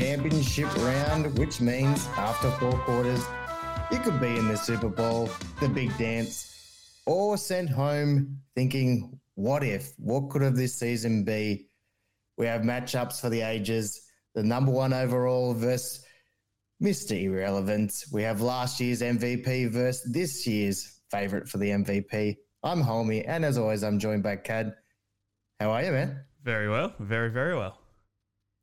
championship round, which means after four quarters, you could be in the Super Bowl, the big dance, or sent home thinking, what if? What could have this season be? We have matchups for the ages. The number one overall versus Mr. Irrelevant. We have last year's MVP versus this year's favorite for the MVP. I'm Hulmy, and as always, I'm joined by Kad. How are you, man? Very well. Very, very well.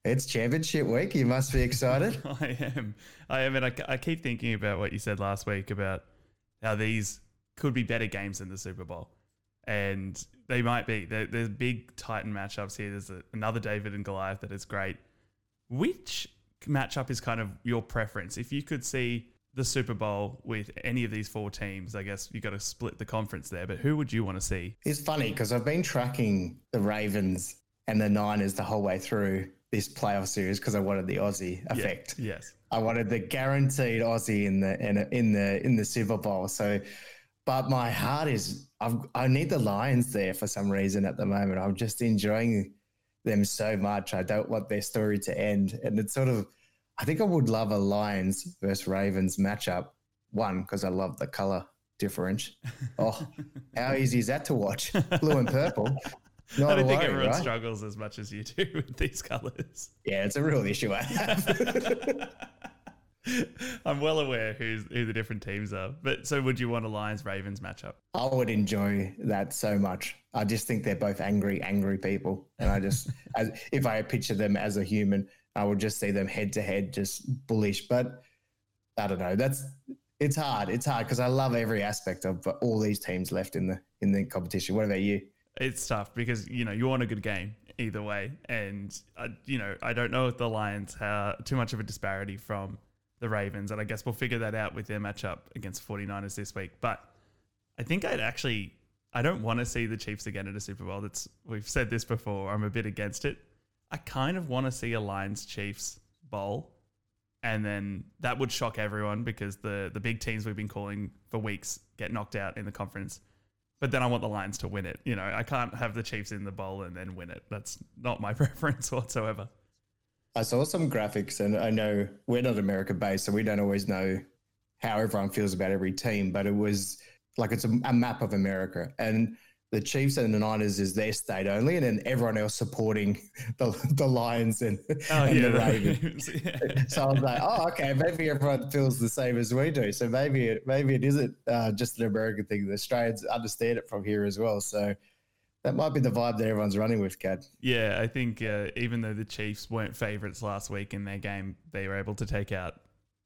It's championship week. You must be excited. I am. I am. And I, I keep thinking about what you said last week about how these could be better games than the Super Bowl. And they might be. There, there's big Titan matchups here. There's a, another David and Goliath that is great. Which matchup is kind of your preference? If you could see the Super Bowl with any of these four teams, I guess you've got to split the conference there. But who would you want to see? It's funny because I've been tracking the Ravens and the Niners the whole way through this playoff series because I wanted the Aussie effect. Yeah, yes, I wanted the guaranteed Aussie in the in, in the in the Super Bowl. So, but my heart is I've, I need the Lions there for some reason at the moment. I'm just enjoying them so much. I don't want their story to end, and it's sort of I think I would love a Lions versus Ravens matchup. One because I love the color difference. Oh, how easy is that to watch? Blue and purple. Not I don't think worry, everyone right? struggles as much as you do with these colors. Yeah, it's a real issue I have. I'm well aware who's, who the different teams are. But so would you want a Lions Ravens matchup? I would enjoy that so much. I just think they're both angry, angry people. And I just, as, if I picture them as a human, I would just see them head to head, just bullish. But I don't know. That's it's hard. It's hard because I love every aspect of all these teams left in the in the competition. What about you? It's tough because you know you want a good game either way, and uh, you know I don't know if the Lions have too much of a disparity from the Ravens, and I guess we'll figure that out with their matchup against 49ers this week. But I think I'd actually I don't want to see the Chiefs again at a Super Bowl. That's we've said this before. I'm a bit against it. I kind of want to see a Lions Chiefs bowl, and then that would shock everyone because the the big teams we've been calling for weeks get knocked out in the conference. But then I want the Lions to win it. You know, I can't have the Chiefs in the bowl and then win it. That's not my preference whatsoever. I saw some graphics, and I know we're not America based, so we don't always know how everyone feels about every team. But it was like it's a, a map of America, and the Chiefs and the Niners is their state only, and then everyone else supporting the, the Lions and, oh, and yeah, the Ravens. yeah. So I was like, oh, okay, maybe everyone feels the same as we do. So maybe it, maybe it isn't uh, just an American thing. The Australians understand it from here as well. So that might be the vibe that everyone's running with, Kad. Yeah, I think uh, even though the Chiefs weren't favourites last week in their game, they were able to take out.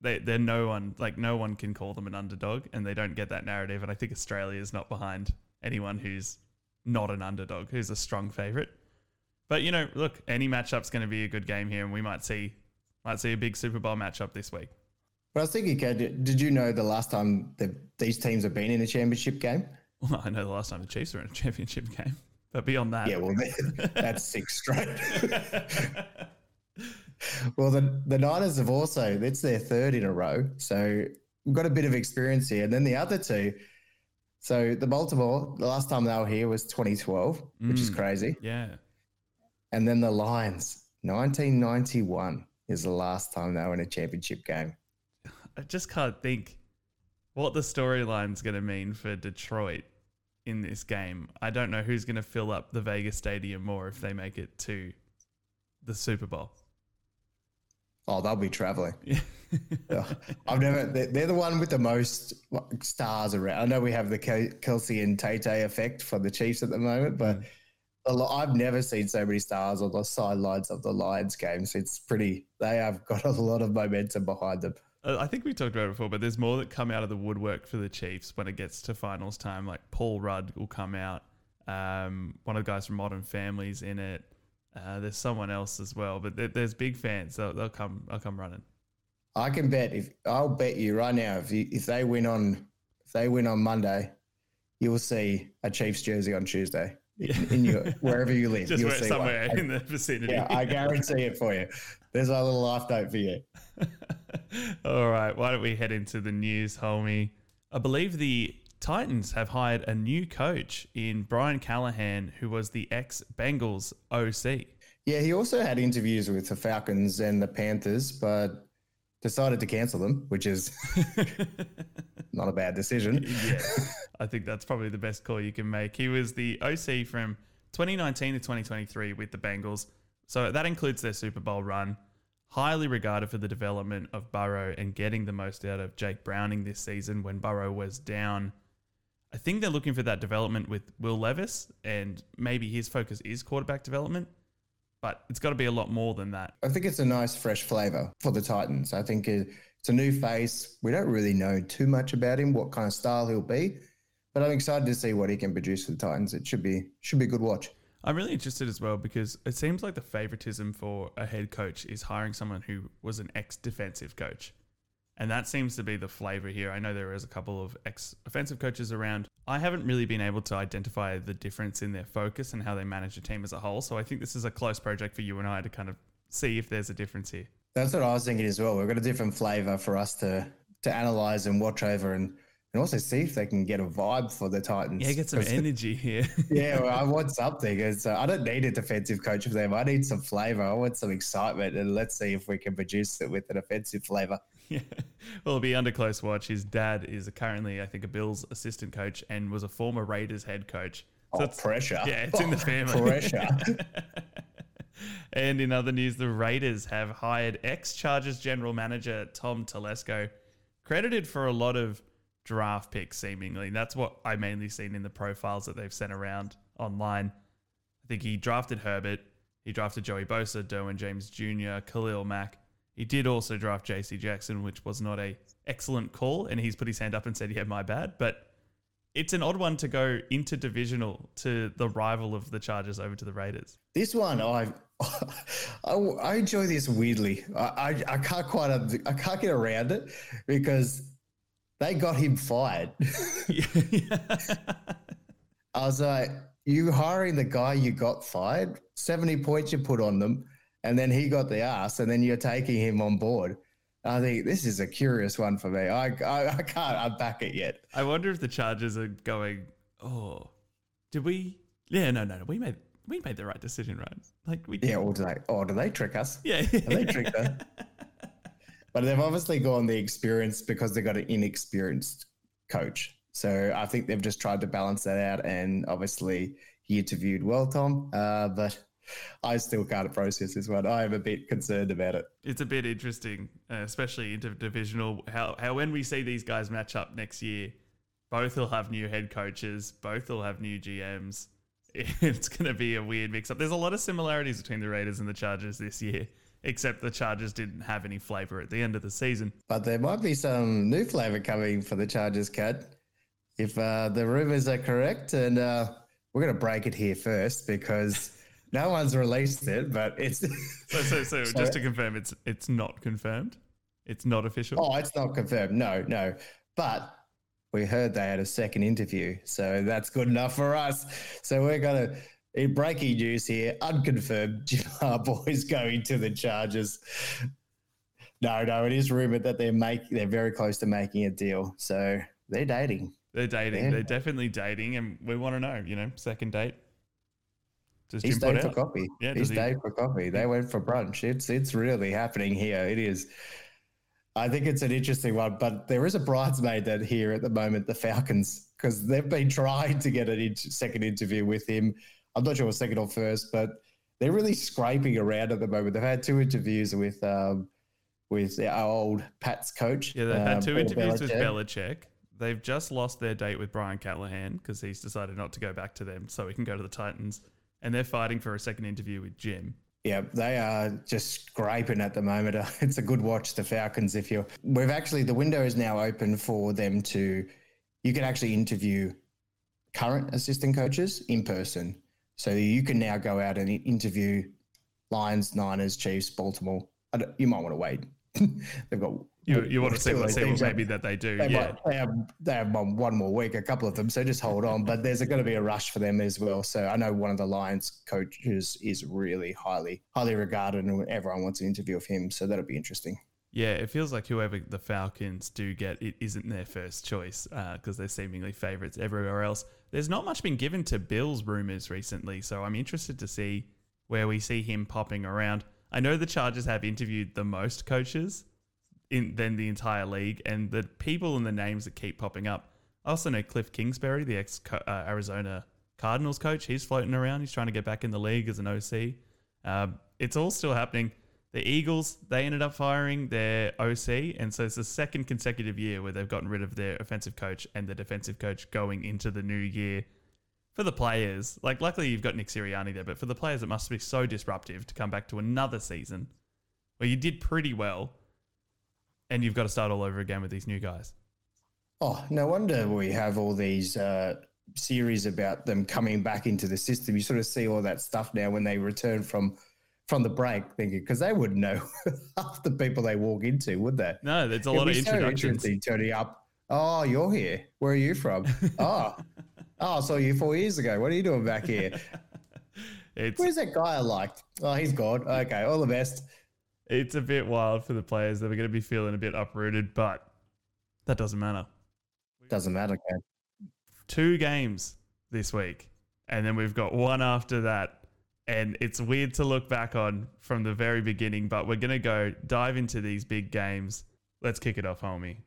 They, they're no one like no one can call them an underdog, and they don't get that narrative. And I think Australia is not behind anyone who's not an underdog, who's a strong favorite. But you know, look, any matchup's going to be a good game here, and we might see might see a big Super Bowl matchup this week. But I was thinking, did you know the last time that these teams have been in a championship game? Well, I know the last time the Chiefs were in a championship game, but beyond that, yeah, well, that's six straight. well, the the Niners have also it's their third in a row, so we've got a bit of experience here. And then the other two, so the Baltimore, the last time they were here was 2012, mm, which is mm, crazy. Yeah. And then the Lions, 1991 is the last time they were in a championship game. I just can't think what the storyline's going to mean for Detroit in this game. I don't know who's going to fill up the Vegas Stadium more if they make it to the Super Bowl. Oh, they'll be traveling. Yeah. I've never. They're the one with the most stars around. I know we have the Kelce and Tay effect for the Chiefs at the moment, but mm. I've never seen so many stars on the sidelines of the Lions games. It's pretty. They have got a lot of momentum behind them. I think we talked about it before, but there's more that come out of the woodwork for the Chiefs when it gets to finals time. Like Paul Rudd will come out. Um, one of the guys from Modern Family's in it. Uh, there's someone else as well, but there, there's big fans. They'll, they'll come. They'll come running. I can bet if I'll bet you right now if you, if they win on if they win on Monday, you will see a Chiefs jersey on Tuesday in, in your wherever you live. Just you'll see somewhere one. in the vicinity. Yeah, I guarantee it for you. There's a little life note for you. All right, why don't we head into the news, Hulmy? I believe the Titans have hired a new coach in Brian Callahan, who was the ex Bengals OC. Yeah, he also had interviews with the Falcons and the Panthers, but decided to cancel them, which is not a bad decision. yeah, I think that's probably the best call you can make. He was the OC from 2019 to 2023 with the Bengals. So that includes their Super Bowl run. Highly regarded for the development of Burrow and getting the most out of Jake Browning this season when Burrow was down. I think they're looking for that development with Will Levis, and maybe his focus is quarterback development but it's got to be a lot more than that. I think it's a nice fresh flavor for the Titans. I think it's a new face. We don't really know too much about him, what kind of style he'll be, but I'm excited to see what he can produce for the Titans. It should be should be a good watch. I'm really interested as well because it seems like the favoritism for a head coach is hiring someone who was an ex defensive coach. And that seems to be the flavor here. I know there is a couple of ex offensive coaches around. I haven't really been able to identify the difference in their focus and how they manage a team as a whole. So I think this is a close project for you and I to kind of see if there's a difference here. That's what I was thinking as well. We've got a different flavor for us to to analyze and watch over and and also see if they can get a vibe for the Titans. Yeah, get some energy here. yeah, well, I want something. Uh, I don't need a defensive coach for them. I need some flavor. I want some excitement, and let's see if we can produce it with an offensive flavor. Yeah, well, it'll be under close watch. His dad is currently, I think, a Bills assistant coach and was a former Raiders head coach. So oh, pressure. Yeah, it's oh, in the family. Pressure. and in other news, the Raiders have hired ex Chargers general manager Tom Telesco, credited for a lot of draft picks, seemingly. That's what I mainly seen in the profiles that they've sent around online. I think he drafted Herbert, he drafted Joey Bosa, Derwin James Jr., Khalil Mack, he did also draft JC Jackson, which was not a excellent call, and he's put his hand up and said, "Yeah, my bad." But it's an odd one to go interdivisional to the rival of the Chargers over to the Raiders. This one, I I, I enjoy this weirdly. I, I, I can't quite I can't get around it because they got him fired. I was like, you hiring the guy you got fired, seventy points you put on them and then he got the ass, and then you're taking him on board. I think this is a curious one for me. I, I, I can't unpack it yet. I wonder if the Chargers are going, oh, did we? Yeah, no, no, no. We made we made the right decision, right? Like we. Yeah, or do they? Or do they trick us? Yeah, they tricked us. but they've obviously gone the experience because they've got an inexperienced coach. So I think they've just tried to balance that out, and obviously he interviewed well, Tom. Uh, but I still can't process this one. I am a bit concerned about it. It's a bit interesting, uh, especially interdivisional. How how when we see these guys match up next year, both will have new head coaches, both will have new GMs. It's going to be a weird mix up. There's a lot of similarities between the Raiders and the Chargers this year, except the Chargers didn't have any flavor at the end of the season. But there might be some new flavor coming for the Chargers, Kad. If uh, the rumors are correct, and uh, we're going to break it here first because no one's released it, but it's so, so, so, so just to confirm, it's it's not confirmed. It's not official. Oh, it's not confirmed. No, no. But we heard they had a second interview, so that's good enough for us. So we're gonna in breaking news here, unconfirmed. Jim Harbaugh is going to the Chargers. No, no, it is rumored that they're make they're very close to making a deal. So they're dating. They're dating. They're, they're definitely dating, and we want to know. You know, second date does He's stayed for coffee. Yeah, He's stayed for coffee. They went for brunch. It's it's really happening here. It is. I think it's an interesting one, but there is a bridesmaid that here at the moment, the Falcons, because they've been trying to get a in- second interview with him. I'm not sure what second or first, but they're really scraping around at the moment. They've had two interviews with um, with our old Pats coach. Yeah, they've had um, two interviews Belichick. with Belichick. They've just lost their date with Brian Callahan because he's decided not to go back to them, so he can go to the Titans and they're fighting for a second interview with Jim. Yeah, they are just scraping at the moment. It's a good watch, the Falcons. If you, we've actually the window is now open for them to, you can actually interview current assistant coaches in person. So you can now go out and interview Lions, Niners, Chiefs, Baltimore. You might want to wait. They've got you, you want to see what, what maybe that they do. They yeah. Might, they have, they have one more week, a couple of them. So just hold on. But there's going to be a rush for them as well. So I know one of the Lions coaches is really highly, highly regarded and everyone wants an interview of him. So that'll be interesting. Yeah, it feels like whoever the Falcons do get, it isn't their first choice because uh, they're seemingly favourites everywhere else. There's not much been given to Bills rumors recently, so I'm interested to see where we see him popping around. I know the Chargers have interviewed the most coaches in than the entire league, and the people and the names that keep popping up. I also know Cliff Kingsbury, the ex uh, Arizona Cardinals coach. He's floating around. He's trying to get back in the league as an OC. Um, it's all still happening. The Eagles, they ended up firing their OC, and so it's the second consecutive year where they've gotten rid of their offensive coach and the defensive coach going into the new year. For the players, like luckily you've got Nick Sirianni there, but for the players, it must be so disruptive to come back to another season where you did pretty well, and you've got to start all over again with these new guys. Oh, no wonder we have all these uh, series about them coming back into the system. You sort of see all that stuff now when they return from from the break, thinking because they wouldn't know half the people they walk into, would they? No, there's a It'd lot of introductions. So turning up. Oh, you're here. Where are you from? oh, oh, I saw you four years ago. What are you doing back here? It's, Where's that guy I liked? Oh, he's gone. Okay, all the best. It's a bit wild for the players. They're going to be feeling a bit uprooted, but that doesn't matter. Doesn't matter, Ken. Two games this week, and then we've got one after that and it's weird to look back on from the very beginning, but we're going to go dive into these big games. Let's kick it off, Hulmy.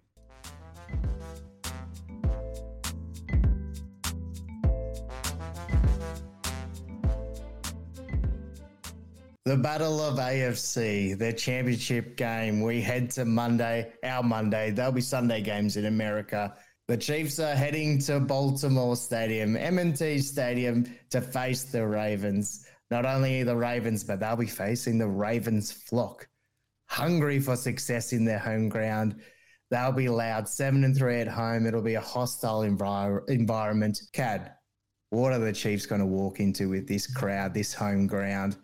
The Battle of AFC, the championship game. We head to Monday, our Monday. There'll be Sunday games in America. The Chiefs are heading to Baltimore Stadium, M&T Stadium, to face the Ravens not only the Ravens, but they'll be facing the Ravens flock, hungry for success in their home ground. They'll be loud, seven and three at home. It'll be a hostile envir- environment. Kad, what are the Chiefs going to walk into with this crowd, this home ground?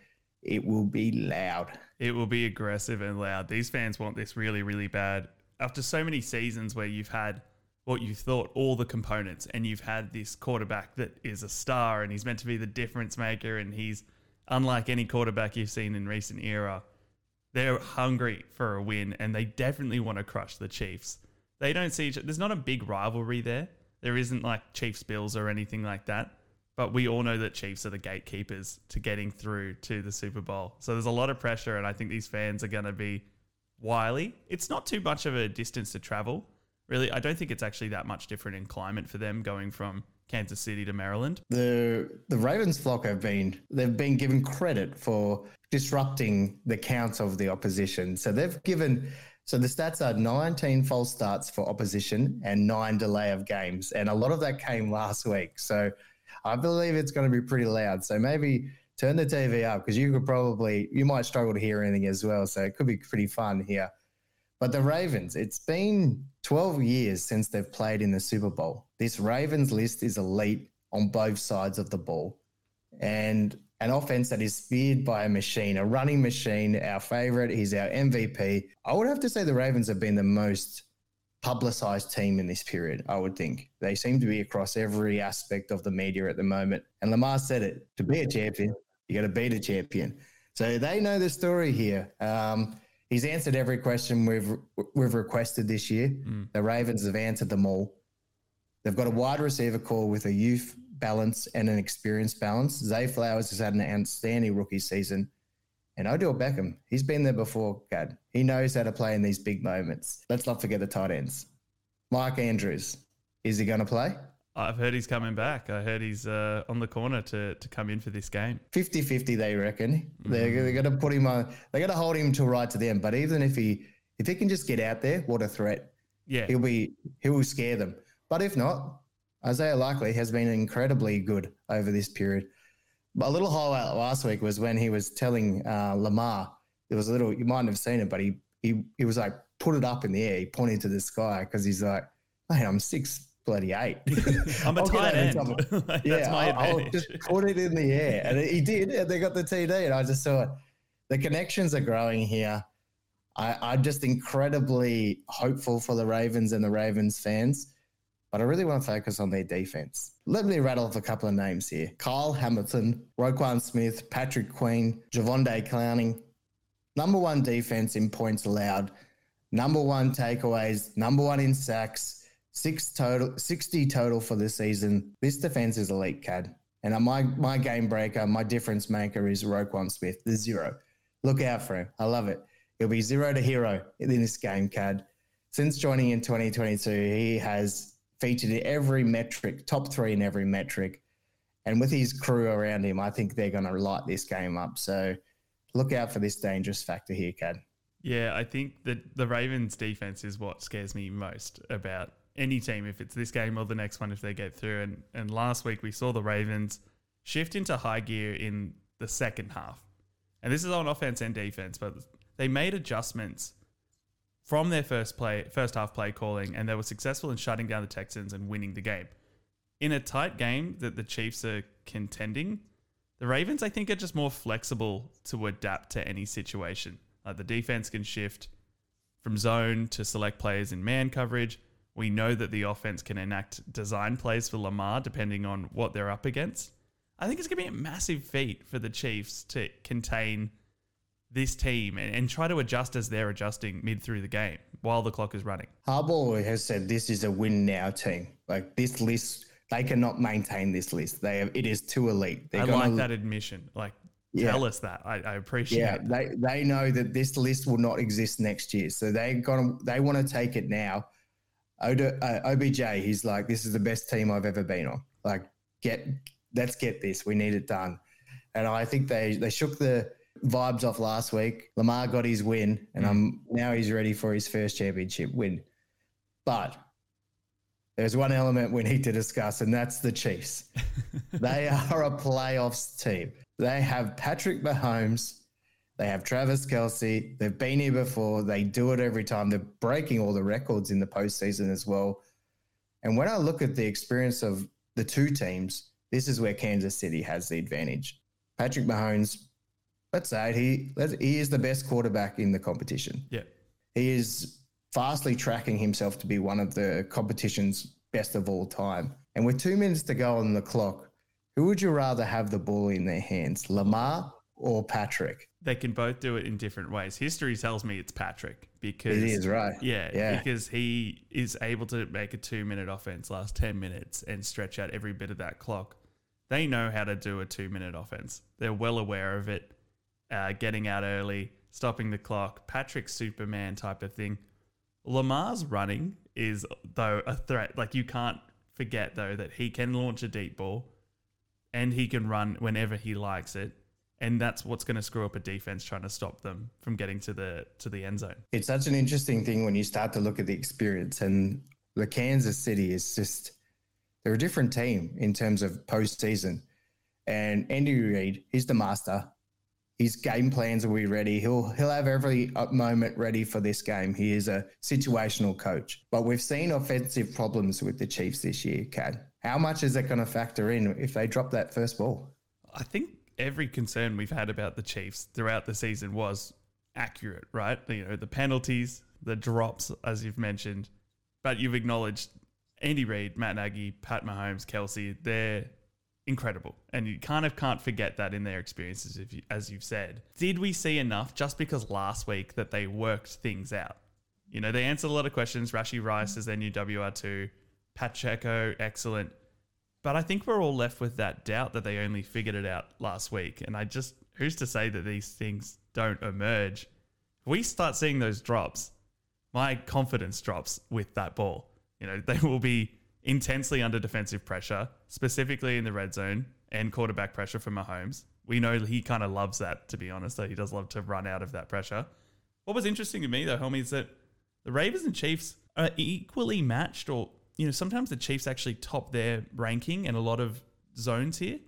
It will be loud. It will be aggressive and loud. These fans want this really, really bad. After so many seasons where you've had what you thought all the components and you've had this quarterback that is a star and he's meant to be the difference maker and he's unlike any quarterback you've seen in recent era, they're hungry for a win and they definitely want to crush the Chiefs. They don't see each there's not a big rivalry there. There isn't like Chiefs Bills or anything like that. But we all know that Chiefs are the gatekeepers to getting through to the Super Bowl. So there's a lot of pressure and I think these fans are going to be wily. It's not too much of a distance to travel. Really, I don't think it's actually that much different in climate for them going from Kansas City to Maryland. The the Ravens flock have been they've been given credit for disrupting the count of the opposition. So they've given so the stats are 19 false starts for opposition and nine delay of games, and a lot of that came last week. So I believe it's going to be pretty loud. So maybe turn the TV up because you could probably you might struggle to hear anything as well. So it could be pretty fun here. But the Ravens, it's been 12 years since they've played in the Super Bowl. This Ravens list is elite on both sides of the ball. And an offense that is speared by a machine, a running machine, our favorite. He's our MVP. I would have to say the Ravens have been the most publicized team in this period, I would think. They seem to be across every aspect of the media at the moment. And Lamar said it to be a champion, you got to beat a champion. So they know the story here. Um, he's answered every question we've we've requested this year. Mm. The Ravens have answered them all. They've got a wide receiver core with a youth balance and an experience balance. Zay Flowers has had an outstanding rookie season. And Odell Beckham, he's been there before, Kad. He knows how to play in these big moments. Let's not forget the tight ends. Mike Andrews, is he going to play? I've heard he's coming back. I heard he's uh, on the corner to, to come in for this game. 50 50, they reckon. Mm. They're, they're going to put him on, they're going to hold him to right to them. But even if he if he can just get out there, what a threat. Yeah. He'll be, he will scare them. But if not, Isaiah Likely has been incredibly good over this period. But a little highlight last week was when he was telling uh, Lamar, it was a little, you might have seen it, but he, he, he was like, put it up in the air. He pointed to the sky because he's like, hey, I'm six bloody eight. I'm a tight end. That's yeah, my I'll, advantage. I'll just put it in the air. And he did. And they got the TD. And I just saw it. The connections are growing here. I, I'm just incredibly hopeful for the Ravens and the Ravens fans. But I really want to focus on their defense. Let me rattle off a couple of names here. Kyle Hamilton, Roquan Smith, Patrick Queen, Jadeveon Clowney. Number one defense in points allowed. Number one takeaways. Number one in sacks Six total, 60 total for this season. This defense is elite, Kad. And uh, my my game breaker, my difference maker is Roquan Smith, the zero. Look out for him. I love it. He'll be zero to hero in this game, Kad. Since joining in 2022, he has featured in every metric, top three in every metric. And with his crew around him, I think they're going to light this game up. So look out for this dangerous factor here, Kad. Yeah, I think that the Ravens defense is what scares me most about any team, if it's this game or the next one, if they get through. And, and last week we saw the Ravens shift into high gear in the second half. And this is on offense and defense, but they made adjustments from their first play, first half play calling, and they were successful in shutting down the Texans and winning the game. In a tight game that the Chiefs are contending, the Ravens, I think, are just more flexible to adapt to any situation. Like the defense can shift from zone to select players in man coverage. We know that the offense can enact design plays for Lamar depending on what they're up against. I think it's going to be a massive feat for the Chiefs to contain this team and, and try to adjust as they're adjusting mid through the game while the clock is running. Harbaugh has said this is a win now team. Like this list, they cannot maintain this list. They have, it is too elite. They're I like that admission. Like yeah. tell us that. I, I appreciate. It. Yeah, they they know that this list will not exist next year, so they got they want to take it now. Oda, uh, OBJ, he's like, this is the best team I've ever been on. Like, get let's get this. We need it done. And I think they they shook the vibes off last week. Lamar got his win, and mm. I'm now he's ready for his first championship win. But there's one element we need to discuss, and that's the Chiefs. they are a playoffs team. They have Patrick Mahomes. They have Travis Kelce. They've been here before. They do it every time. They're breaking all the records in the postseason as well. And when I look at the experience of the two teams, this is where Kansas City has the advantage. Patrick Mahomes, let's say it, he he is the best quarterback in the competition. Yeah, he is fastly tracking himself to be one of the competition's best of all time. And with two minutes to go on the clock, who would you rather have the ball in their hands, Lamar or Patrick? They can both do it in different ways. History tells me it's Patrick because it is right. Yeah, yeah. Because he is able to make a two-minute offense last ten minutes and stretch out every bit of that clock. They know how to do a two-minute offense. They're well aware of it. Uh, getting out early, stopping the clock, Patrick Superman type of thing. Lamar's running is though a threat. Like you can't forget though that he can launch a deep ball and he can run whenever he likes it. And that's what's going to screw up a defense trying to stop them from getting to the to the end zone. It's such an interesting thing when you start to look at the experience and the Kansas City is just they're a different team in terms of postseason. And Andy Reid, he's the master. His game plans will be ready. He'll he'll have every moment ready for this game. He is a situational coach. But we've seen offensive problems with the Chiefs this year, Kad. How much is that going to factor in if they drop that first ball? I think every concern we've had about the Chiefs throughout the season was accurate, right? You know, the penalties, the drops, as you've mentioned, but you've acknowledged Andy Reid, Matt Nagy, Pat Mahomes, Kelce, they're incredible. And you kind of can't forget that in their experiences, you, as you've said. Did we see enough just because last week that they worked things out? You know, they answered a lot of questions. Rashee Rice is their new WR2. Pacheco, excellent. But I think we're all left with that doubt that they only figured it out last week. And I just, who's to say that these things don't emerge? If we start seeing those drops, my confidence drops with that ball. You know, they will be intensely under defensive pressure, specifically in the red zone and quarterback pressure from Mahomes. We know he kind of loves that, to be honest, that he does love to run out of that pressure. What was interesting to me, though, Hulmy, is that the Ravens and Chiefs are equally matched or you know, sometimes the Chiefs actually top their ranking in a lot of zones here.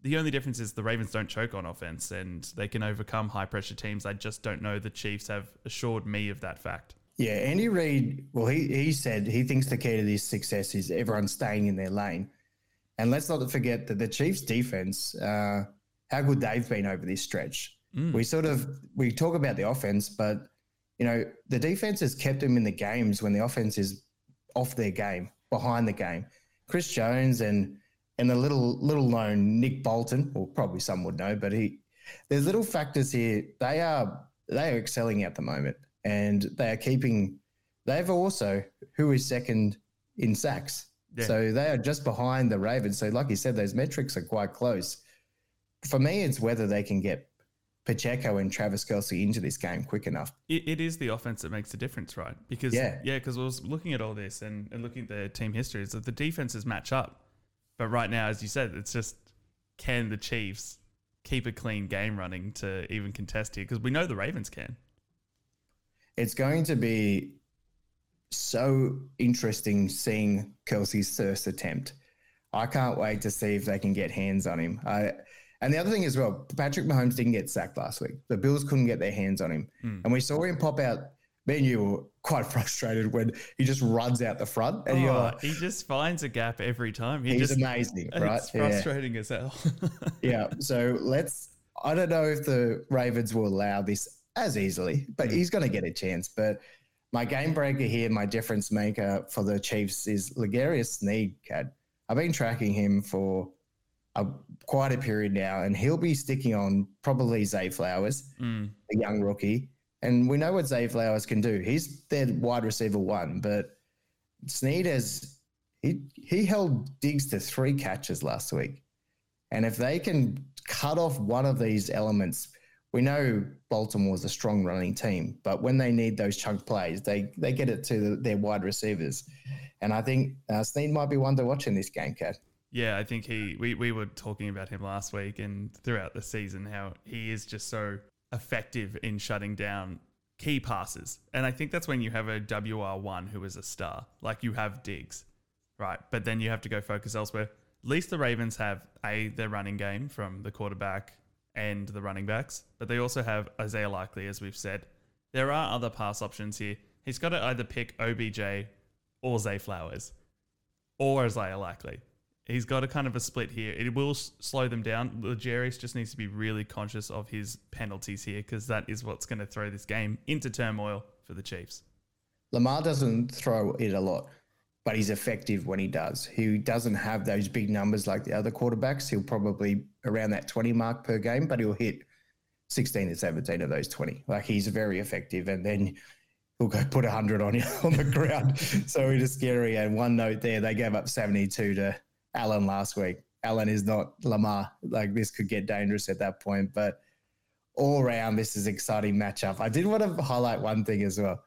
The only difference is the Ravens don't choke on offense and they can overcome high pressure teams. I just don't know the Chiefs have assured me of that fact. Yeah, Andy Reid, well, he, he said he thinks the key to this success is everyone staying in their lane. And let's not forget that the Chiefs defense, uh, how good they've been over this stretch. Mm. We sort of we talk about the offense, but you know the defense has kept them in the games when the offense is off their game, behind the game. Chris Jones and and the little little known Nick Bolton, or probably some would know, but he there's little factors here. They are they are excelling at the moment, and they are keeping. They've also who is second in sacks. Yeah. So they are just behind the Ravens. So, like you said, those metrics are quite close. For me, it's whether they can get Pacheco and Travis Kelce into this game quick enough. It, it is the offense that makes the difference, right? Because yeah, yeah, because I was looking at all this and, and looking at the team histories that the defenses match up, but right now, as you said, it's just can the Chiefs keep a clean game running to even contest here? Because we know the Ravens can. It's going to be so interesting seeing Kelce's first attempt. I can't wait to see if they can get hands on him. I and the other thing as well, Patrick Mahomes didn't get sacked last week. The Bills couldn't get their hands on him. Mm. And we saw him pop out. Me and you were quite frustrated when he just runs out the front. And oh, like, he just finds a gap every time. He he's just, amazing, right? It's frustrating yeah. as hell. yeah. So let's, I don't know if the Ravens will allow this as easily, but mm. he's going to get a chance. But my game breaker here, my difference maker for the Chiefs is L'Jarius Sneed, Kad. I've been tracking him for a, quite a period now, and he'll be sticking on probably Zay Flowers, mm. a young rookie. And we know what Zay Flowers can do. He's their wide receiver one, but Sneed has he he held Diggs to three catches last week. And if they can cut off one of these elements, we know Baltimore's a strong running team, but when they need those chunk plays, they they get it to the, their wide receivers. And I think uh, Sneed might be one to watch in this game, Kad. Yeah, I think he. We, we were talking about him last week and throughout the season how he is just so effective in shutting down key passes. And I think that's when you have a WR1 who is a star, like you have Diggs, right? But then you have to go focus elsewhere. At least the Ravens have a their running game from the quarterback and the running backs, but they also have Isaiah Likely, as we've said. There are other pass options here. He's got to either pick OBJ or Zay Flowers or Isaiah Likely he's got a kind of a split here. It will s- slow them down. L'Jarius just needs to be really conscious of his penalties here because that is what's going to throw this game into turmoil for the Chiefs. Lamar doesn't throw it a lot, but he's effective when he does. He doesn't have those big numbers like the other quarterbacks. He'll probably around that 20 mark per game, but he'll hit 16 to 17 of those 20. Like he's very effective. And then he'll go put 100 on you on the ground. so it is scary. And one note there, they gave up 72 to Allen last week. Allen is not Lamar. Like this could get dangerous at that point. But all around, this is exciting matchup. I did want to highlight one thing as well.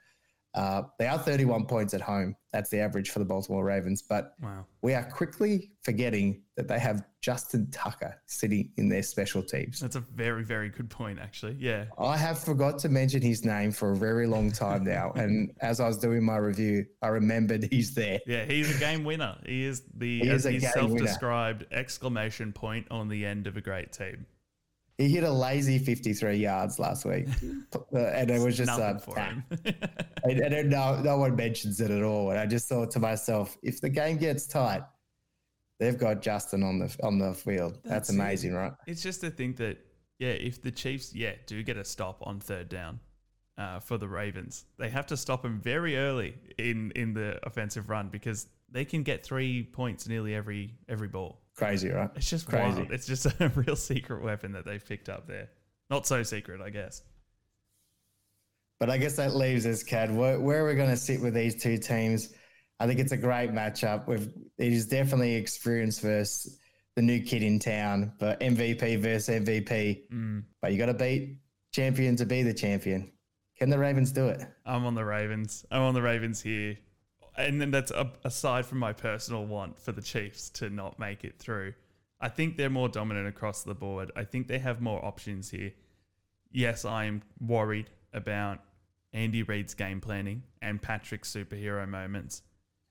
Uh, they are 31 points at home. That's the average for the Baltimore Ravens. But wow. we are quickly forgetting that they have Justin Tucker sitting in their special teams. That's a very, very good point, actually. Yeah. I have forgot to mention his name for a very long time now. and as I was doing my review, I remembered he's there. Yeah, he's a game winner. He is the he is he's self-described winner. exclamation point on the end of a great team. He hit a lazy 53 yards last week. Uh, and it was just uh, for him. no, no one mentions it at all. And I just thought to myself, if the game gets tight, they've got Justin on the on the field. That's, That's amazing, it. right? It's just to think that yeah, if the Chiefs yeah do get a stop on third down uh, for the Ravens, they have to stop them very early in in the offensive run because they can get three points nearly every every ball. Crazy, right? It's just crazy. Wild. It's just a real secret weapon that they've picked up there. Not so secret, I guess. But I guess that leaves us, Kad. Where, where are we going to sit with these two teams? I think it's a great matchup. With it is definitely experience versus the new kid in town, but MVP versus MVP. Mm. But you got to beat champion to be the champion. Can the Ravens do it? I'm on the Ravens. I'm on the Ravens here and then that's a, aside from my personal want for the Chiefs to not make it through. I think they're more dominant across the board. I think they have more options here. Yes, I'm worried about Andy Reid's game planning and Patrick's superhero moments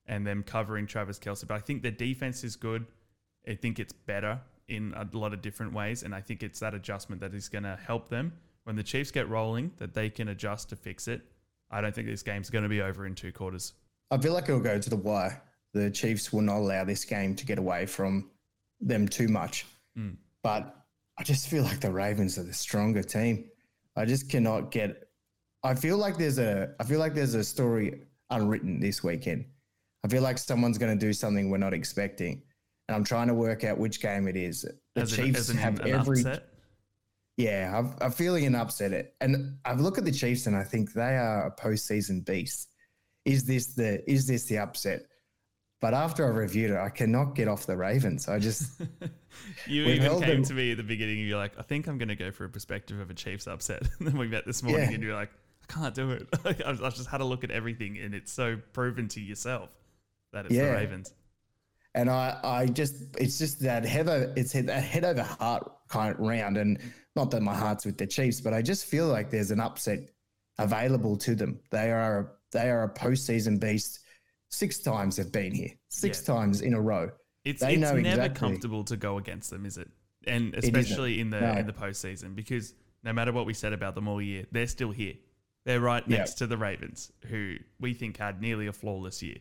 and them covering Travis Kelce. But I think the defense is good. I think it's better in a lot of different ways. And I think it's that adjustment that is going to help them when the Chiefs get rolling, that they can adjust to fix it. I don't think this game's going to be over in two quarters. I feel like it'll go to the wire. The Chiefs will not allow this game to get away from them too much. Mm. But I just feel like the Ravens are the stronger team. I just cannot get. I feel like there's a. I feel like there's a story unwritten this weekend. I feel like someone's going to do something we're not expecting, and I'm trying to work out which game it is. The as Chiefs an, have every. Upset? Yeah, I'm, I'm feeling an upset. It and I've looked at the Chiefs and I think they are a postseason beast is this the is this the upset? But after I reviewed it, I cannot get off the Ravens. I just you even came them- to me at the beginning and you're like, I think I'm going to go for a perspective of a Chiefs upset. and then we met this morning Yeah. and you're like, I can't do it. I've I've just had a look at everything and it's so proven to yourself that it's the Ravens. and I, I just, it's just that head over, it's head- that head over heart kind of round, and not that my heart's with the Chiefs, but I just feel like there's an upset available to them. They are, they are a postseason beast. Six times they've been here, six Yeah. times in a row. It's They it's never exactly. comfortable to go against them, is it? And especially in the No. in the postseason, because no matter what we said about them all year, they're still here. They're right next to the Ravens, who we think had nearly a flawless year.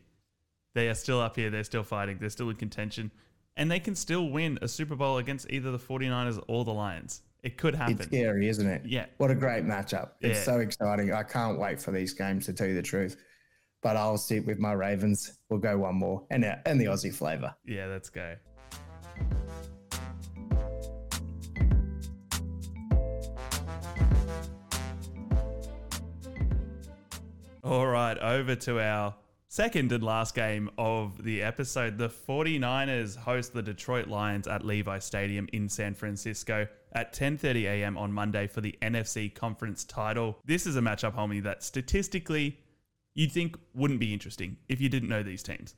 They are still up here. They're still fighting. They're still in contention. And they can still win a Super Bowl against either the 49ers or the Lions. It could happen. It's scary, isn't it? Yeah. What a great matchup. It's Yeah. so exciting. I can't wait for these games to tell you the truth. But I'll sit with my Ravens. We'll go one more and, uh, and the Aussie flavor. Yeah, let's go. All right, over to our second and last game of the episode. The 49ers host the Detroit Lions at Levi Stadium in San Francisco at 10:30 a.m. on Monday for the NFC Conference title. This is a matchup, Hulmy, that statistically you'd think wouldn't be interesting if you didn't know these teams.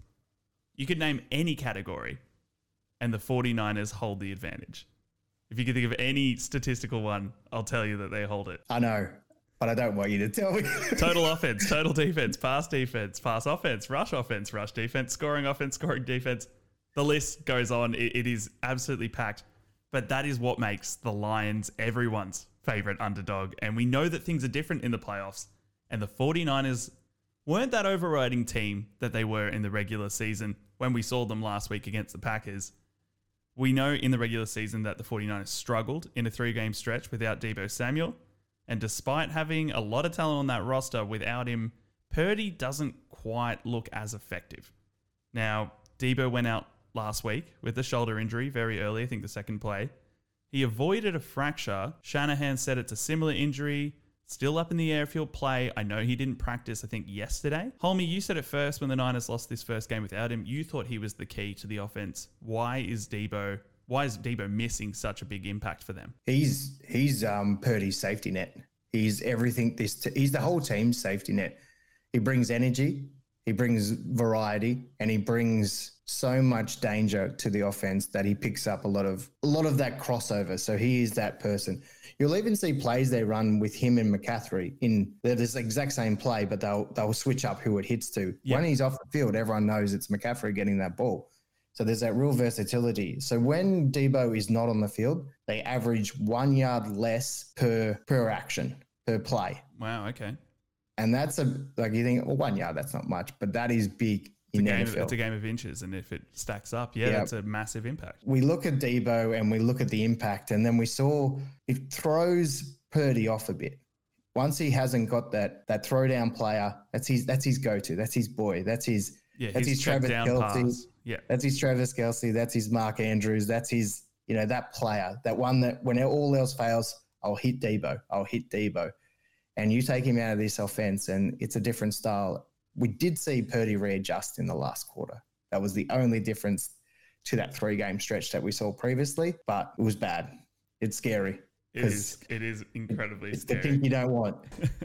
You could name any category, and the 49ers hold the advantage. If you could think of any statistical one, I'll tell you that they hold it. I know, but I don't want you to tell me. Total offense, total defense, pass defense, pass offense, rush offense, rush defense, scoring offense, scoring defense. The list goes on. It, it is absolutely packed. But that is what makes the Lions everyone's favorite underdog. And we know that things are different in the playoffs. And the 49ers weren't that overriding team that they were in the regular season when we saw them last week against the Packers. We know in the regular season that the 49ers struggled in a three game stretch without Deebo Samuel. And despite having a lot of talent on that roster, without him, Purdy doesn't quite look as effective. Now, Deebo went out last week with a shoulder injury very early, I think the second play. He avoided a fracture. Shanahan said it's a similar injury. Still up in the air if he'll play. I know he didn't practice, I think, yesterday. Hulmy, you said it first when the Niners lost this first game without him. You thought he was the key to the offense. Why is Deebo why is Deebo missing such a big impact for them? he's he's um Purdy's safety net. He's everything. This t- he's the whole team's safety net. He brings energy, he brings variety, and he brings so much danger to the offense that he picks up a lot of a lot of that crossover. So he is that person. You'll even see plays they run with him and McCaffrey in they're this exact same play, but they'll they'll switch up who it hits to. Yeah. When he's off the field, everyone knows it's McCaffrey getting that ball. So there's that real versatility. So when Deebo is not on the field, they average one yard less per per action per play, Wow, okay. and that's a like you think well, one yard that's not much, but that is big It's a, game, NFL. it's a game of inches, and if it stacks up, yeah, Yeah. that's a massive impact. we look at Deebo and we look at the impact, and then we saw it throws Purdy off a bit. Once he hasn't got that that throwdown player, that's his that's his go to. That's his boy. That's his Yeah, That's his Travis down pass. Yeah, That's his Travis Kelce. That's his Mark Andrews. That's his, you know, that player, that one that when all else fails, I'll hit Deebo. I'll hit Deebo. And you take him out of this offense, and it's a different style. We did see Purdy readjust in the last quarter. That was the only difference to that three game stretch that we saw previously, but it was bad. It's scary. it is. It is incredibly scary. It's the scary. pink you don't want.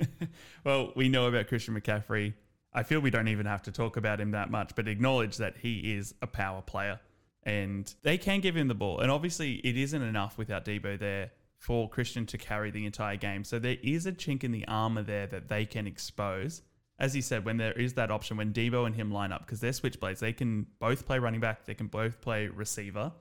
well, we know about Christian McCaffrey. I feel we don't even have to talk about him that much, but acknowledge that he is a power player and they can give him the ball. And obviously, it isn't enough without Deebo there for Christian to carry the entire game. So there is a chink in the armor there that they can expose. As he said, when there is that option, when Deebo and him line up, because they're switchblades, they can both play running back, they can both play receiver.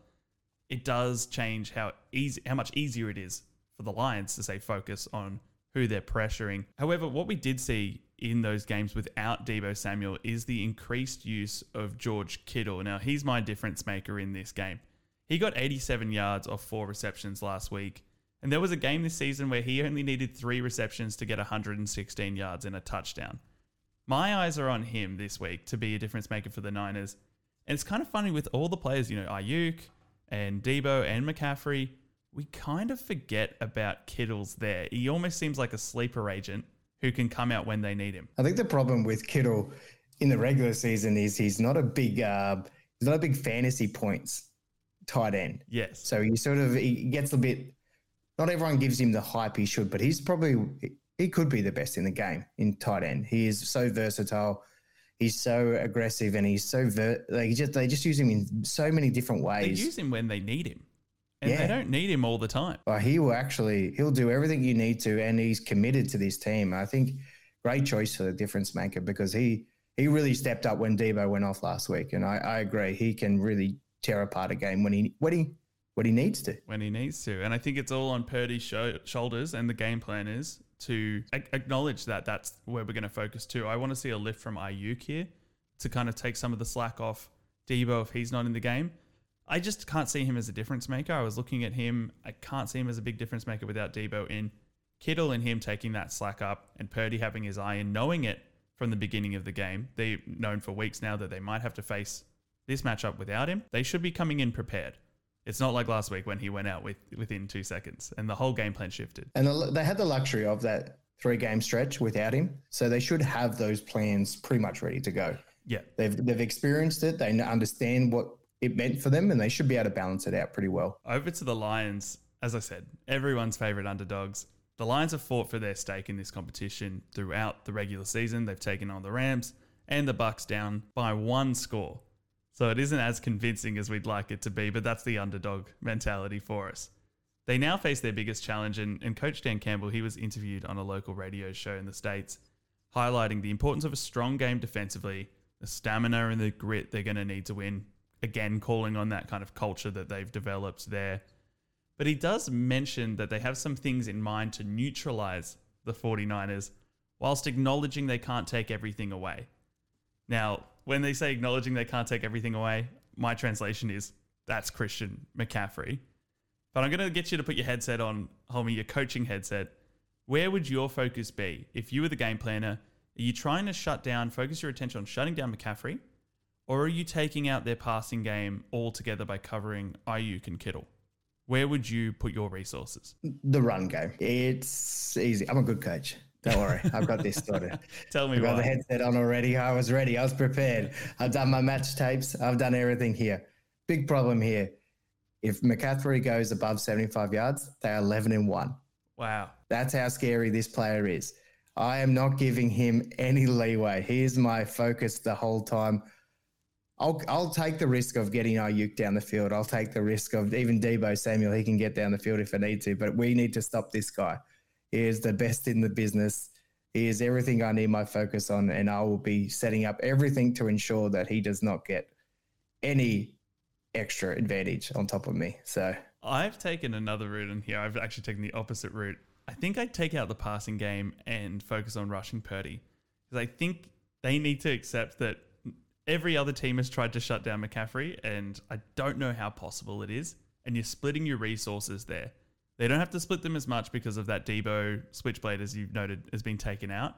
It does change how easy, how much easier it is for the Lions to say focus on who they're pressuring. However, what we did see in those games without Deebo Samuel is the increased use of George Kittle. Now, he's my difference maker in this game. He got 87 yards off four receptions last week. And there was a game this season where he only needed three receptions to get 116 yards and a touchdown. My eyes are on him this week to be a difference maker for the Niners. And it's kind of funny with all the players, you know, Aiyuk and Deebo and McCaffrey, we kind of forget about Kittle's there. He almost seems like a sleeper agent who can come out when they need him. I think the problem with Kittle, in the regular season is he's not a big uh, he's not a big fantasy points tight end. Yes. So he sort of he gets a bit. Not everyone gives him the hype he should, but he's probably he could be the best in the game in tight end. He is so versatile. He's so aggressive, and he's so ver- like just they just use him in so many different ways. They use him when they need him, and Yeah. they don't need him all the time. But he will actually he'll do everything you need to, and he's committed to this team. I think great choice for the difference maker because he he really stepped up when Deebo went off last week, and I, I agree he can really tear apart a game when he when he what he needs to. when he needs to. And I think it's all on Purdy's sho- shoulders and the game plan is to a- acknowledge that that's where we're going to focus too. I want to see a lift from Aiyuk here to kind of take some of the slack off Deebo if he's not in the game. I just can't see him as a difference maker. I was looking at him. I can't see him as a big difference maker without Deebo in. Kittle and him taking that slack up and Purdy having his eye in, knowing it from the beginning of the game. They've known for weeks now that they might have to face this matchup without him. They should be coming in prepared. It's not like last week when he went out with within two seconds and the whole game plan shifted. And the, they had the luxury of that three game stretch without him, so they should have those plans pretty much ready to go. Yeah, They've they've experienced it. They understand what it meant for them, and they should be able to balance it out pretty well. over to the Lions. As I said, everyone's favorite underdogs. The Lions have fought for their stake in this competition throughout the regular season. They've taken on the Rams and the Bucks down by one score. So it isn't as convincing as we'd like it to be, but that's the underdog mentality for us. They now face their biggest challenge, and, and Coach Dan Campbell, he was interviewed on a local radio show in the States, highlighting the importance of a strong game defensively, the stamina and the grit they're going to need to win. Again, calling on that kind of culture that they've developed there. But he does mention that they have some things in mind to neutralize the 49ers whilst acknowledging they can't take everything away. Now, when they say acknowledging they can't take everything away, my translation is that's Christian McCaffrey. But I'm going to get you to put your headset on, Hulmy, your coaching headset. Where would your focus be if you were the game planner? Are you trying to shut down, focus your attention on shutting down McCaffrey? Or are you taking out their passing game altogether by covering Aiyuk and Kittle? Where would you put your resources? The run game, it's easy. I'm a good coach. Don't worry, I've got this sorted. Tell me I've got the headset on already. I was ready. I was prepared. I've done my match tapes. I've done everything here. Big problem here. If McCaffrey goes above 75 yards, they're 11 and 1. Wow. That's how scary this player is. I am not giving him any leeway. He is my focus the whole time. I'll, I'll take the risk of getting Aiyuk down the field. I'll take the risk of even Deebo Samuel. He can get down the field if I need to, but we need to stop this guy. He is the best in the business. He is everything I need my focus on, and I will be setting up everything to ensure that he does not get any extra advantage on top of me. So I've taken another route in here. I've actually taken the opposite route. I think I'd take out the passing game and focus on rushing Purdy. Because I think they need to accept that every other team has tried to shut down McCaffrey, and I don't know how possible it is. And you're splitting your resources there. They don't have to split them as much because of that Deebo switchblade, as you've noted, has been taken out.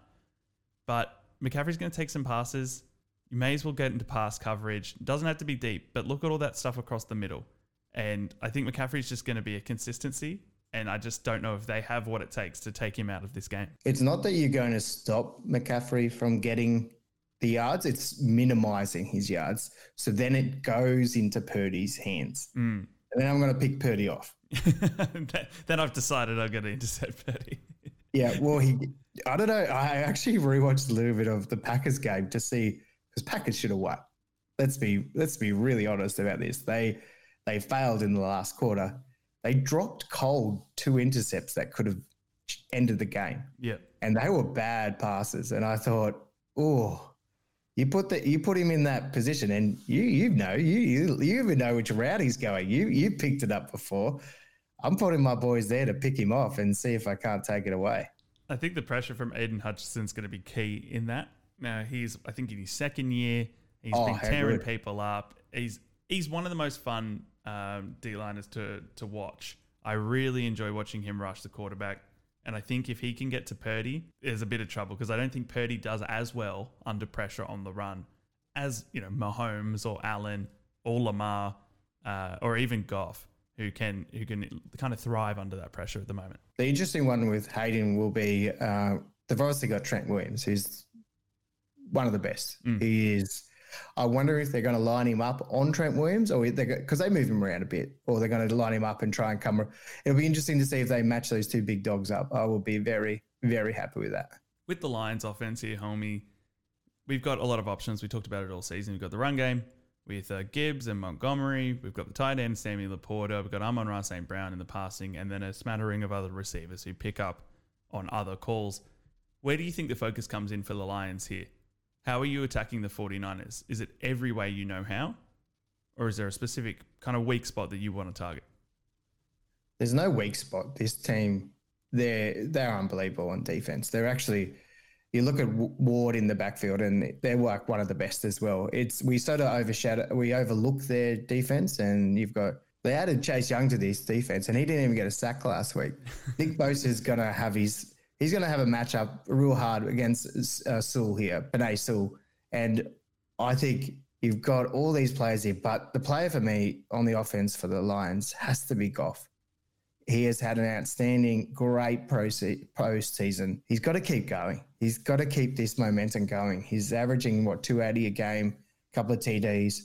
But McCaffrey's going to take some passes. You may as well get into pass coverage. Doesn't have to be deep, but look at all that stuff across the middle. And I think McCaffrey's just going to be a consistency. And I just don't know if they have what it takes to take him out of this game. it's not that you're going to stop McCaffrey from getting the yards, it's minimizing his yards. So then it goes into Purdy's hands. Mm. And then I'm going to pick Purdy off. then I've decided I'm going to intercept Purdy. Yeah, well, he, I don't know. I actually rewatched a little bit of the Packers game to see because Packers should have won. Let's be let's be really honest about this. They they failed in the last quarter. They dropped cold two intercepts that could have ended the game, yeah. and they were bad passes. And I thought, oh, you put the you put him in that position, and you you know you you you even know which route he's going. You you picked it up before. I'm putting my boys there to pick him off and see if I can't take it away. I think the pressure from Aidan Hutchinson's going to be key in that. Now he's, I think, in his second year, he's Oh, been tearing agree. people up. He's he's one of the most fun um, D liners to to watch. I really enjoy watching him rush the quarterback, and I think if he can get to Purdy, there's a bit of trouble because I don't think Purdy does as well under pressure on the run as you know Mahomes or Allen or Lamar uh, or even Goff, who can who can kind of thrive under that pressure at the moment. The interesting one with Hayden will be uh, they've obviously got Trent Williams, who's one of the best. Mm. He is. I wonder if they're going to line him up on Trent Williams, or they because they move him around a bit, or they're going to line him up and try and come. It'll be interesting to see if they match those two big dogs up. I will be very, very happy with that. With the Lions' offense here, Hulmy, we've got a lot of options. We talked about it all season. We've got the run game with uh, Gibbs and Montgomery. We've got the tight end, Sammy LaPorta. We've got Amon-Ra St. Brown in the passing, and then a smattering of other receivers who pick up on other calls. Where do you think the focus comes in for the Lions here? How are you attacking the 49ers? Is it every way you know how? Or is there a specific kind of weak spot that you want to target? There's no weak spot. This team, they're they're unbelievable on defense. They're actually you look at Ward in the backfield, and they're like one of the best as well. It's we sort of overshadow, we overlook their defense, and you've got they added Chase Young to this defense, and he didn't even get a sack last week. Nick Bosa is gonna have his he's gonna have a matchup real hard against uh, Sewell here, Penei Sewell, and I think you've got all these players here, but the player for me on the offense for the Lions has to be Goff he has had an outstanding, great postseason. He's got to keep going. He's got to keep this momentum going. He's averaging what 280 a game, a couple of TDs,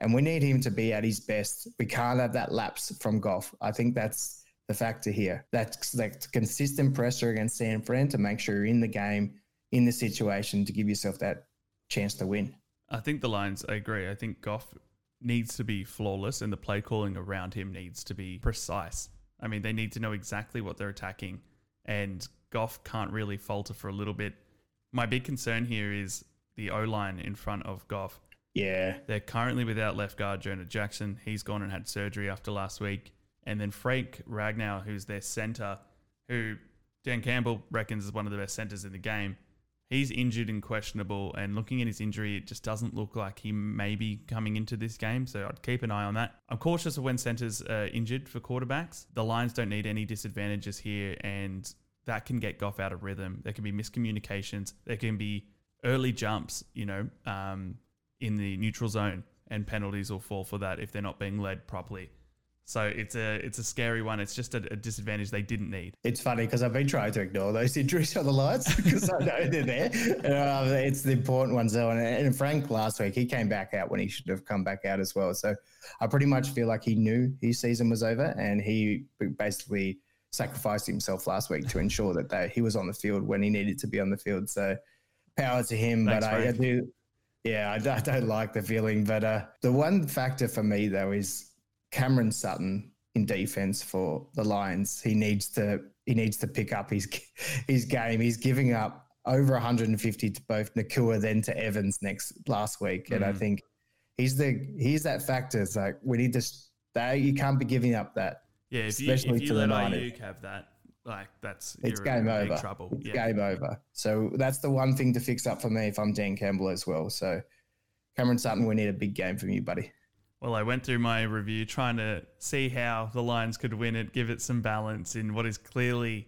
and we need him to be at his best. We can't have that lapse from Goff. I think that's the factor here. That's that consistent pressure against San Fran to make sure you're in the game, in the situation to give yourself that chance to win. I think the Lions. I agree. I think Goff needs to be flawless, and the play calling around him needs to be precise. I mean, they need to know exactly what they're attacking, and Goff can't really falter for a little bit. My big concern here is the O line in front of Goff. Yeah. They're currently without left guard Jonah Jackson. He's gone and had surgery after last week. And then Frank Ragnow, who's their center, who Dan Campbell reckons is one of the best centers in the game. He's injured and questionable, and looking at his injury, it just doesn't look like he may be coming into this game. So I'd keep an eye on that. I'm cautious of when centers are injured for quarterbacks. The Lions don't need any disadvantages here, and that can get Goff out of rhythm. There can be miscommunications. There can be early jumps, you know, um, in the neutral zone, and penalties will fall for that if they're not being led properly. So it's a it's a scary one. It's just a, a disadvantage they didn't need. It's funny because I've been trying to ignore those injuries on the lights because I know they're there. Uh, it's the important ones though. And, and Frank last week he came back out when he should have come back out as well. So I pretty much feel like he knew his season was over and he basically sacrificed himself last week to ensure that they, he was on the field when he needed to be on the field. So power to him. Thanks, but I, I, do, yeah, I, I, don't like the feeling. But uh, the one factor for me though is Cameron Sutton in defense for the Lions. He needs to he needs to pick up his his game. He's giving up over 150 to both Nacua then to Evans next last week, and mm. I think he's the he's that factor. It's like we need to stay. You can't be giving up that. Yeah, if you, if you let Aiyuk have that, like that's it's game over. Trouble. It's yeah. game over. So that's the one thing to fix up for me if I'm Dan Campbell as well. So Cameron Sutton, we need a big game from you, buddy. Well, I went through my review trying to see how the Lions could win it, give it some balance in what is clearly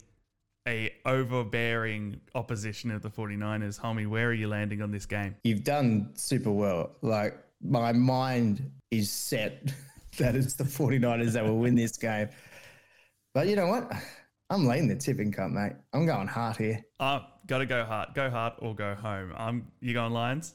a overbearing opposition of the 49ers. Hulmy, where are you landing on this game? You've done super well. Like my mind is set that it's the 49ers that will win this game. But you know what? I'm laying the tipping cup, mate. I'm going hard here. Uh, gotta go hard. Go hard or go home. I'm you going Lions?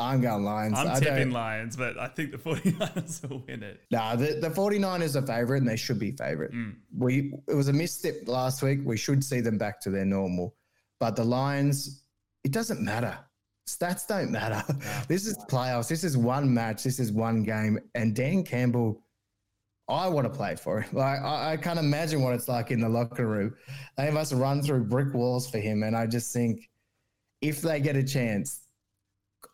I'm going Lions. I'm tipping Lions, but I think the 49ers will win it. Nah, the, the 49ers are favourite and they should be favourite. Mm. We It was a misstep last week. We should see them back to their normal. But the Lions, it doesn't matter. Stats don't matter. This is playoffs. This is one match. This is one game. And Dan Campbell, I want to play for him. Like I, I can't imagine what it's like in the locker room. They must run through brick walls for him. And I just think if they get a chance,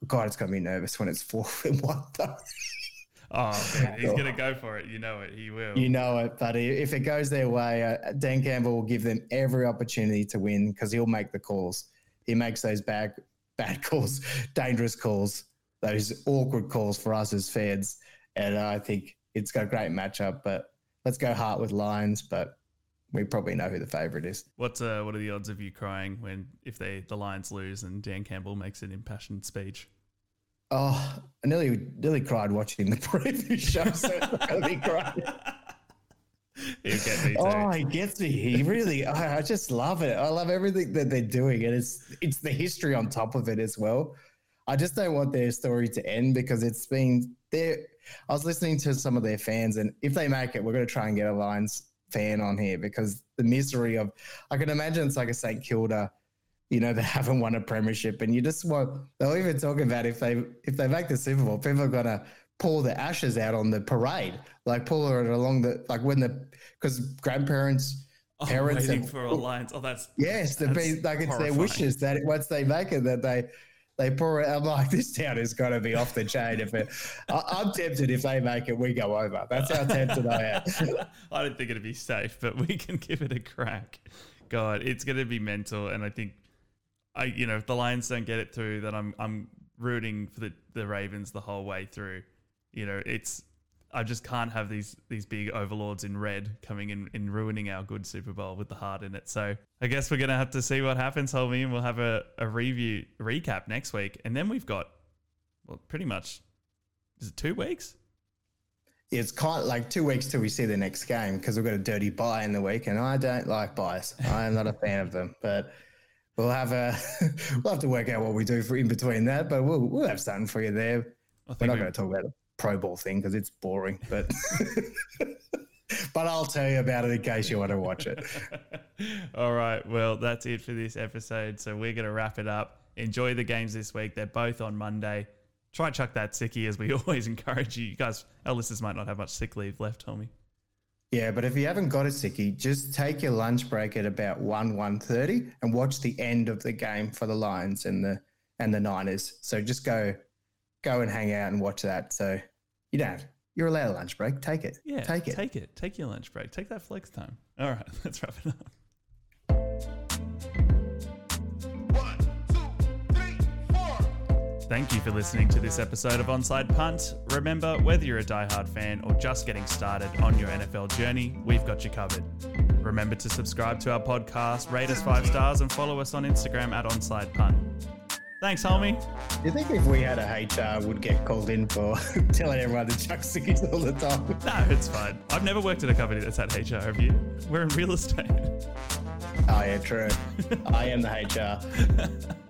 God, it's gonna be nervous when it's four and one. Oh, man, he's going to go for it. You know it. He will. You know it. But if it goes their way, uh, Dan Campbell will give them every opportunity to win because he'll make the calls. He makes those bad, bad calls, dangerous calls, those awkward calls for us as fans. And I think it's got a great matchup. But let's go Heart with Lions. But we probably know who the favorite is. What's uh, what are the odds of you crying when if they the Lions lose and Dan Campbell makes an impassioned speech? Oh, I nearly nearly cried watching the preview show. So really cried. He gets me oh, too. Oh, he gets me. He really. I, I, just love it. I love everything that they're doing, and it's it's the history on top of it as well. I just don't want their story to end because it's been there. I was listening to some of their fans, and if they make it, we're going to try and get a Lions fan on here because the misery of I can imagine it's like a St Kilda, you know, they haven't won a premiership, and you just want they'll even talk about if they if they make the Super Bowl, people are gonna pull the ashes out on the parade, like pull it along the like when the because grandparents. Oh, Parents waiting and- for a Lions. Oh, that's Yes, be That's like it's their wishes that once they make it, that they they pour it. I'm like, this town is going to be off the chain. If it, I, I'm tempted if they make it, we go over. That's how tempted I am. I don't think it'd be safe, but we can give it a crack. God, it's going to be mental, and I think I, you know, if the Lions don't get it through, then I'm I'm rooting for the the Ravens the whole way through. You know, it's I just can't have these these big overlords in red coming in and ruining our good Super Bowl with the heart in it. So I guess we're gonna have to see what happens, Hulmy, and we'll have a, a review recap next week, and then we've got well, pretty much is it two weeks? It's kind of like two weeks till we see the next game because we've got a dirty bye in the week, and I don't like byes. I am not a fan of them, but. We'll have a we'll have to work out what we do for in between that, but we'll we'll have something for you there. I We're think not we- going to talk about the Pro Bowl thing because it's boring, but but I'll tell you about it in case you want to watch it. All right. Well, that's it for this episode. So we're going to wrap it up. Enjoy the games this week. They're both on Monday. Try and chuck that sickie as we always encourage you. You guys, our listeners might not have much sick leave left, Tommy. Yeah, but if you haven't got a sickie, just take your lunch break at about one one thirty and watch the end of the game for the Lions and the and the Niners. So just go go and hang out and watch that. So you don't. You're allowed a lunch break. Take it. Yeah. take it. Take it. Take your lunch break. Take that flex time. All right. Let's wrap it up. Thank you for listening to this episode of Onside Punt. Remember, whether you're a diehard fan or just getting started on your NFL journey, we've got you covered. Remember to subscribe to our podcast, rate us five stars, and follow us on Instagram at Onside Punt. Thanks, Hulmy. Do you think if we had a HR would get called in for telling everyone to chuck sickies all the time? No, it's fine. I've never worked at a company that's had HR, have you? We're in real estate. Oh yeah, true. I am the HR.